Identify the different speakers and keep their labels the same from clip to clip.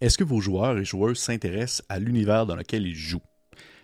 Speaker 1: Est-ce que vos joueurs et joueuses s'intéressent à l'univers dans lequel ils jouent?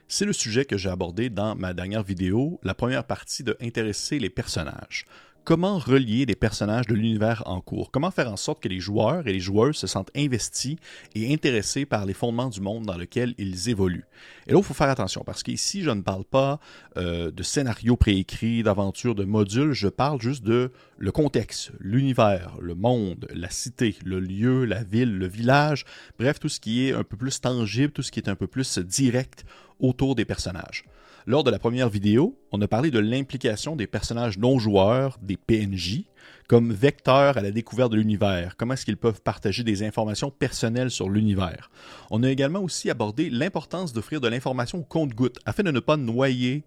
Speaker 1: C'est le sujet que j'ai abordé dans ma dernière vidéo, la première partie de Intéresser les personnages comment relier les personnages de l'univers en cours, comment faire en sorte que les joueurs et les joueuses se sentent investis et intéressés par les fondements du monde dans lequel ils évoluent? Et là, il faut faire attention parce qu'ici, je ne parle pas euh, de scénario préécrit, d'aventure, de modules, je parle juste de le contexte, l'univers, le monde, la cité, le lieu, la ville, le village, bref, tout ce qui est un peu plus tangible, tout ce qui est un peu plus direct autour des personnages. Lors de la première vidéo, on a parlé de l'implication des personnages non joueurs, des PNJ, comme vecteurs à la découverte de l'univers, comment est-ce qu'ils peuvent partager des informations personnelles sur l'univers? On a également aussi abordé l'importance d'offrir de l'information au compte-goutte afin de ne pas noyer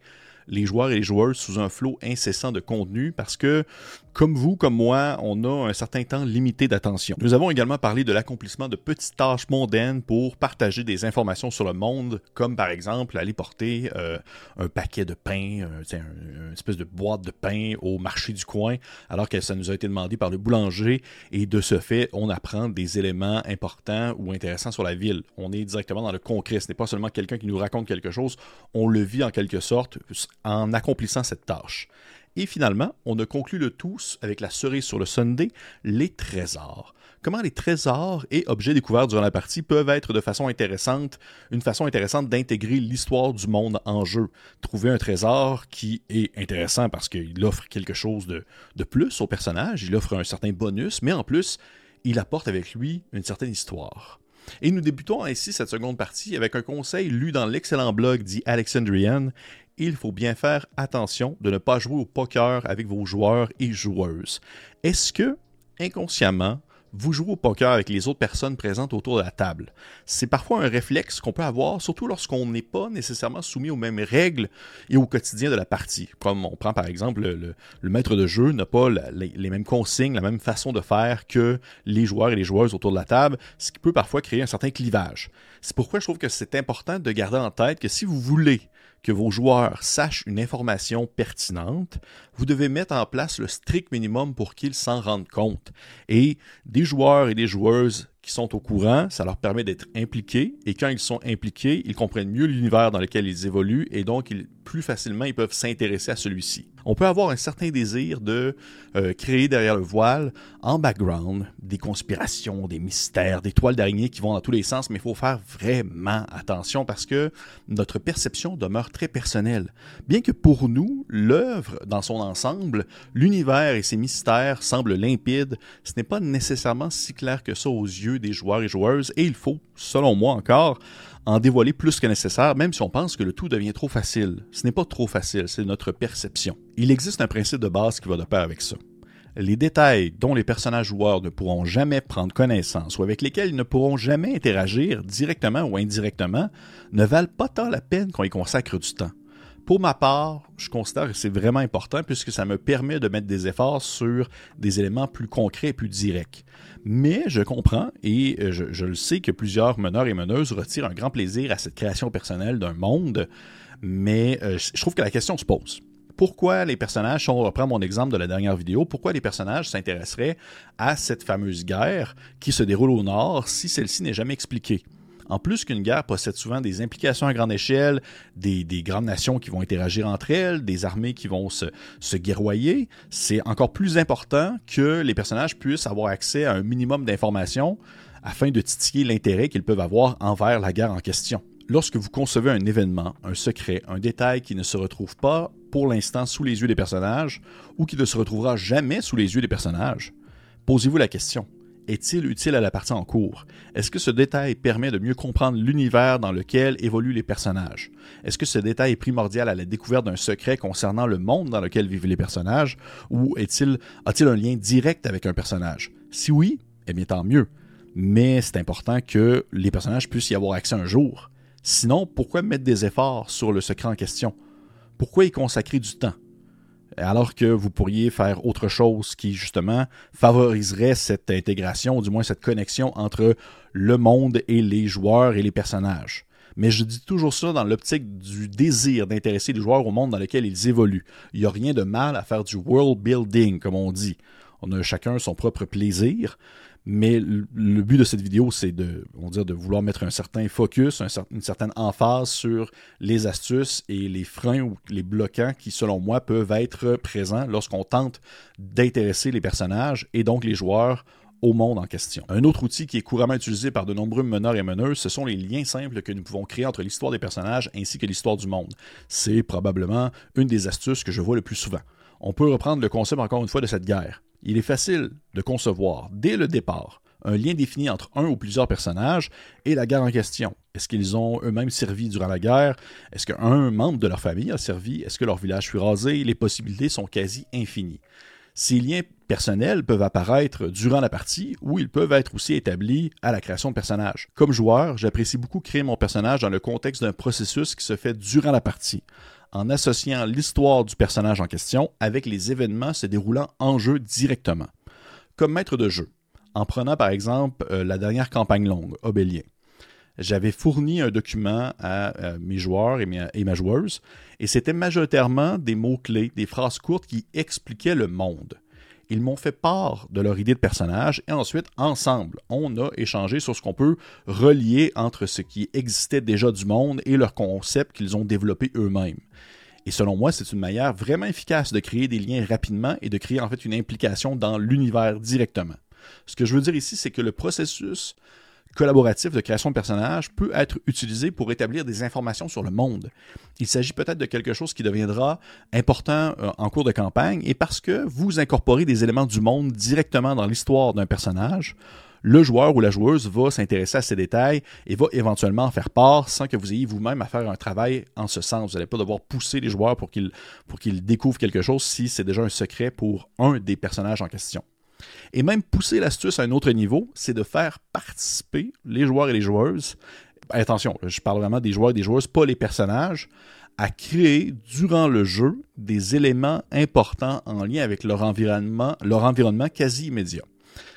Speaker 1: les joueurs et les joueuses sous un flot incessant de contenu parce que, comme vous, comme moi, on a un certain temps limité d'attention. Nous avons également parlé de l'accomplissement de petites tâches mondaines pour partager des informations sur le monde, comme par exemple aller porter euh, un paquet de pain, une espèce de boîte de pain au marché du coin, alors que ça nous a été demandé par le boulanger, et de ce fait, on apprend des éléments importants ou intéressants sur la ville. On est directement dans le concret, ce n'est pas seulement quelqu'un qui nous raconte quelque chose, on le vit en quelque sorte en accomplissant cette tâche. Et finalement, on a conclu le tout avec la cerise sur le Sunday, les trésors. Comment les trésors et objets découverts durant la partie peuvent être de façon intéressante, une façon intéressante d'intégrer l'histoire du monde en jeu? Trouver un trésor qui est intéressant parce qu'il offre quelque chose de, de plus au personnage, il offre un certain bonus, mais en plus, il apporte avec lui une certaine histoire. Et nous débutons ainsi cette seconde partie avec un conseil lu dans l'excellent blog dit Alexandrian. Il faut bien faire attention de ne pas jouer au poker avec vos joueurs et joueuses. Est-ce que, inconsciemment, vous jouez au poker avec les autres personnes présentes autour de la table? C'est parfois un réflexe qu'on peut avoir, surtout lorsqu'on n'est pas nécessairement soumis aux mêmes règles et au quotidien de la partie. Comme on prend par exemple le, maître de jeu n'a pas les, mêmes consignes, la même façon de faire que les joueurs et les joueuses autour de la table, ce qui peut parfois créer un certain clivage. C'est pourquoi je trouve que c'est important de garder en tête que si vous voulez que vos joueurs sachent une information pertinente, vous devez mettre en place le strict minimum pour qu'ils s'en rendent compte. Et des joueurs et des joueuses sont au courant, ça leur permet d'être impliqués, et quand ils sont impliqués, ils comprennent mieux l'univers dans lequel ils évoluent, et donc plus facilement ils peuvent s'intéresser à celui-ci. On peut avoir un certain désir de euh, créer derrière le voile, en background, des conspirations, des mystères, des toiles d'araignée qui vont dans tous les sens, mais il faut faire vraiment attention parce que notre perception demeure très personnelle. Bien que pour nous, l'œuvre dans son ensemble, l'univers et ses mystères semblent limpides, ce n'est pas nécessairement si clair que ça aux yeux des joueurs et joueuses, et il faut, selon moi encore, en dévoiler plus que nécessaire, même si on pense que le tout devient trop facile. Ce n'est pas trop facile, c'est notre perception. Il existe un principe de base qui va de pair avec ça. Les détails dont les personnages joueurs ne pourront jamais prendre connaissance ou avec lesquels ils ne pourront jamais interagir directement ou indirectement ne valent pas tant la peine qu'on y consacre du temps. Pour ma part, je considère que c'est vraiment important puisque ça me permet de mettre des efforts sur des éléments plus concrets et plus directs. Mais je comprends et euh, je, le sais que plusieurs meneurs et meneuses retirent un grand plaisir à cette création personnelle d'un monde, mais euh, je trouve que la question se pose pourquoi les personnages, si on reprend mon exemple de la dernière vidéo, pourquoi les personnages s'intéresseraient à cette fameuse guerre qui se déroule au nord si celle-ci n'est jamais expliquée? En plus qu'une guerre possède souvent des implications à grande échelle, des, grandes nations qui vont interagir entre elles, des armées qui vont se, se guerroyer, c'est encore plus important que les personnages puissent avoir accès à un minimum d'informations afin de titiller l'intérêt qu'ils peuvent avoir envers la guerre en question. Lorsque vous concevez un événement, un secret, un détail qui ne se retrouve pas pour l'instant sous les yeux des personnages ou qui ne se retrouvera jamais sous les yeux des personnages, posez-vous la question est-il utile à la partie en cours? Est-ce que ce détail permet de mieux comprendre l'univers dans lequel évoluent les personnages? Est-ce que ce détail est primordial à la découverte d'un secret concernant le monde dans lequel vivent les personnages? Ou est-il, a-t-il un lien direct avec un personnage? Si oui, eh bien tant mieux. Mais c'est important que les personnages puissent y avoir accès un jour. Sinon, pourquoi mettre des efforts sur le secret en question? Pourquoi y consacrer du temps? Alors que vous pourriez faire autre chose qui, justement, favoriserait cette intégration, ou du moins cette connexion entre le monde et les joueurs et les personnages. Mais je dis toujours ça dans l'optique du désir d'intéresser les joueurs au monde dans lequel ils évoluent. Il n'y a rien de mal à faire du world building, comme on dit. On a chacun son propre plaisir, Mais le but de cette vidéo, c'est de, vouloir mettre un certain focus, une certaine emphase sur les astuces et les freins ou les bloquants qui, selon moi, peuvent être présents lorsqu'on tente d'intéresser les personnages et donc les joueurs au monde en question. Un autre outil qui est couramment utilisé par de nombreux meneurs et meneuses, ce sont les liens simples que nous pouvons créer entre l'histoire des personnages ainsi que l'histoire du monde. C'est probablement une des astuces que je vois le plus souvent. On peut reprendre le concept encore une fois de cette guerre. Il est facile de concevoir, dès le départ, un lien défini entre un ou plusieurs personnages et la guerre en question. Est-ce qu'ils ont eux-mêmes servi durant la guerre? Est-ce qu'un membre de leur famille a servi? Est-ce que leur village fut rasé? Les possibilités sont quasi infinies. Ces liens personnels peuvent apparaître durant la partie ou ils peuvent être aussi établis à la création de personnages. Comme joueur, j'apprécie beaucoup créer mon personnage dans le contexte d'un processus qui se fait durant la partie, en associant l'histoire du personnage en question avec les événements se déroulant en jeu directement. Comme maître de jeu, en prenant par exemple euh, la dernière campagne longue, Obélien j'avais fourni un document à, mes joueurs et, et ma joueuse, et c'était majoritairement des mots-clés, des phrases courtes qui expliquaient le monde. Ils m'ont fait part de leur idée de personnage et ensuite, ensemble, on a échangé sur ce qu'on peut relier entre ce qui existait déjà du monde et leur concept qu'ils ont développé eux-mêmes. Et selon moi, c'est une manière vraiment efficace de créer des liens rapidement et de créer en fait une implication dans l'univers directement. Ce que je veux dire ici, c'est que le processus collaboratif de création de personnages peut être utilisé pour établir des informations sur le monde. Il s'agit peut-être de quelque chose qui deviendra important euh, en cours de campagne et parce que vous incorporez des éléments du monde directement dans l'histoire d'un personnage, le joueur ou la joueuse va s'intéresser à ces détails et va éventuellement en faire part sans que vous ayez vous-même à faire un travail en ce sens. Vous n'allez pas devoir pousser les joueurs pour qu'ils pour qu'ils découvrent quelque chose si c'est déjà un secret pour un des personnages en question. Et même pousser l'astuce à un autre niveau, c'est de faire participer les joueurs et les joueuses. Attention, je parle vraiment des joueurs et des joueuses, pas les personnages, à créer durant le jeu des éléments importants en lien avec leur environnement, leur environnement quasi immédiat.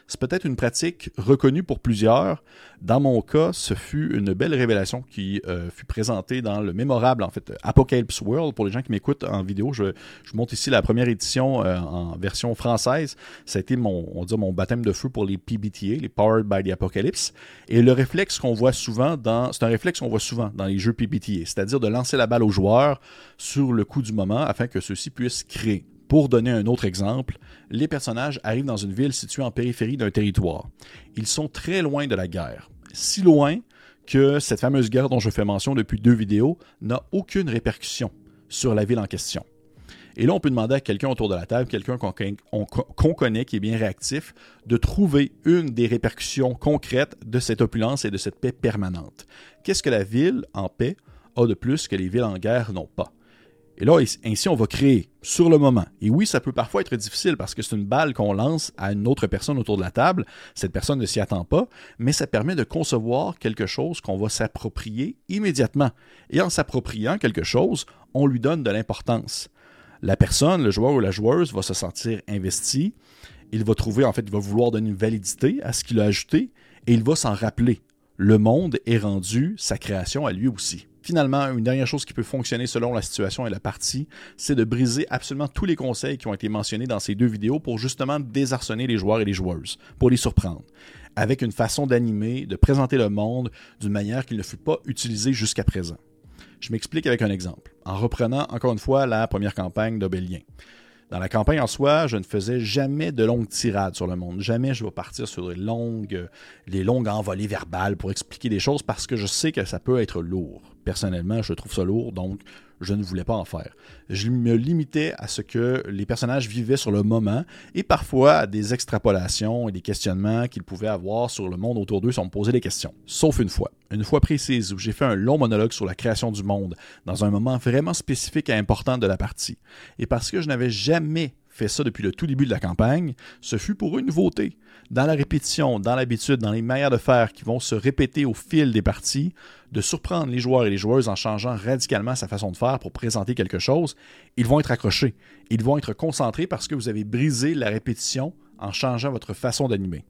Speaker 1: C'est peut-être une pratique reconnue pour plusieurs. Dans mon cas, ce fut une belle révélation qui euh, fut présentée dans le mémorable, Apocalypse World. Pour les gens qui m'écoutent en vidéo, je, je, montre ici la première édition euh, en version française. Ça a été mon, mon baptême de feu pour les PBTA, les Powered by the Apocalypse. Et le réflexe qu'on voit souvent dans, c'est un réflexe qu'on voit souvent dans les jeux PBTA, c'est-à-dire de lancer la balle aux joueurs sur le coup du moment afin que ceux-ci puissent créer. Pour donner un autre exemple, les personnages arrivent dans une ville située en périphérie d'un territoire. Ils sont très loin de la guerre. Si loin que cette fameuse guerre dont je fais mention depuis deux vidéos n'a aucune répercussion sur la ville en question. Et là, on peut demander à quelqu'un autour de la table, quelqu'un qu'on connaît, qui est bien réactif, de trouver une des répercussions concrètes de cette opulence et de cette paix permanente. Qu'est-ce que la ville en paix a de plus que les villes en guerre n'ont pas? Et là, ainsi, on va créer sur le moment. Et oui, ça peut parfois être difficile parce que c'est une balle qu'on lance à une autre personne autour de la table. Cette personne ne s'y attend pas, mais ça permet de concevoir quelque chose qu'on va s'approprier immédiatement. Et en s'appropriant quelque chose, on lui donne de l'importance. La personne, le joueur ou la joueuse, va se sentir investi. Il va trouver, en fait, il va vouloir donner une validité à ce qu'il a ajouté et il va s'en rappeler. Le monde est rendu sa création à lui aussi. Finalement, une dernière chose qui peut fonctionner selon la situation et la partie, c'est de briser absolument tous les conseils qui ont été mentionnés dans ces deux vidéos pour justement désarçonner les joueurs et les joueuses, pour les surprendre, avec une façon d'animer, de présenter le monde d'une manière qui ne fut pas utilisée jusqu'à présent. Je m'explique avec un exemple, en reprenant encore une fois la première campagne d'Obélien. Dans la campagne en soi, je ne faisais jamais de longues tirades sur le monde. Jamais je vais partir sur les longues, les longues envolées verbales pour expliquer des choses parce que je sais que ça peut être lourd. Personnellement, je trouve ça lourd, donc je ne voulais pas en faire. Je me limitais à ce que les personnages vivaient sur le moment et parfois à des extrapolations et des questionnements qu'ils pouvaient avoir sur le monde autour d'eux si on me posait des questions. Sauf une fois. Une fois précise où j'ai fait un long monologue sur la création du monde dans un moment vraiment spécifique et important de la partie. Et parce que je n'avais jamais ça depuis le tout début de la campagne, ce fut pour une nouveauté. Dans la répétition, dans l'habitude, dans les manières de faire qui vont se répéter au fil des parties, de surprendre les joueurs et les joueuses en changeant radicalement sa façon de faire pour présenter quelque chose, ils vont être accrochés. Ils vont être concentrés parce que vous avez brisé la répétition en changeant votre façon d'animer.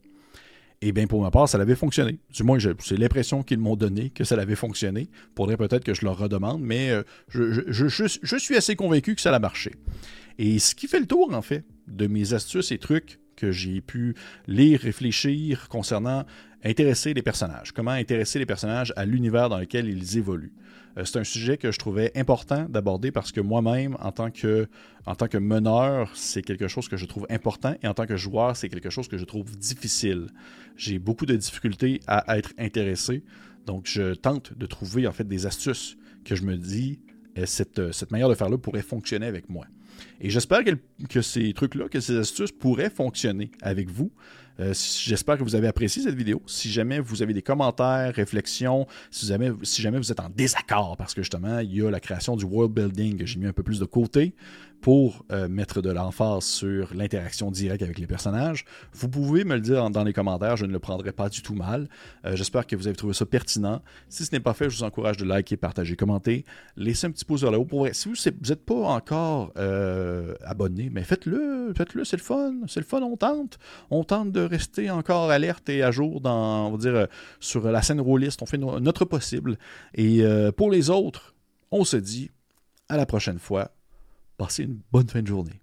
Speaker 1: Et bien, pour ma part, ça avait fonctionné. Du moins, c'est l'impression qu'ils m'ont donné que ça avait fonctionné. Faudrait peut-être que je leur redemande, mais euh, je, suis assez convaincu que ça a marché. Et ce qui fait le tour, en fait, de mes astuces et trucs que j'ai pu lire, réfléchir concernant intéresser les personnages. Comment intéresser les personnages à l'univers dans lequel ils évoluent. Euh, c'est un sujet que je trouvais important d'aborder parce que moi-même, en tant que, en tant que meneur, c'est quelque chose que je trouve important et en tant que joueur, c'est quelque chose que je trouve difficile. J'ai beaucoup de difficultés à être intéressé, donc je tente de trouver en fait des astuces que je me dis euh, cette, cette manière de faire-là pourrait fonctionner avec moi. Et j'espère que, ces trucs-là, que ces astuces pourraient fonctionner avec vous. Euh, j'espère que vous avez apprécié cette vidéo. Si jamais vous avez des commentaires, réflexions, si jamais, vous êtes en désaccord, parce que justement, il y a la création du world building que j'ai mis un peu plus de côté pour euh, mettre de l'emphase sur l'interaction directe avec les personnages, vous pouvez me le dire dans les commentaires, je ne le prendrai pas du tout mal. Euh, j'espère que vous avez trouvé ça pertinent. Si ce n'est pas fait, je vous encourage de liker, partager, commenter, laisser un petit pouce vers le haut. Pour Si vous n'êtes pas encore abonné, mais faites-le, faites-le, c'est le fun, c'est le fun, on tente. On tente de rester encore alerte et à jour dans, on va dire, euh, sur la scène rôliste. On fait notre possible. Et euh, pour les autres, on se dit à la prochaine fois. Passez une bonne fin de journée.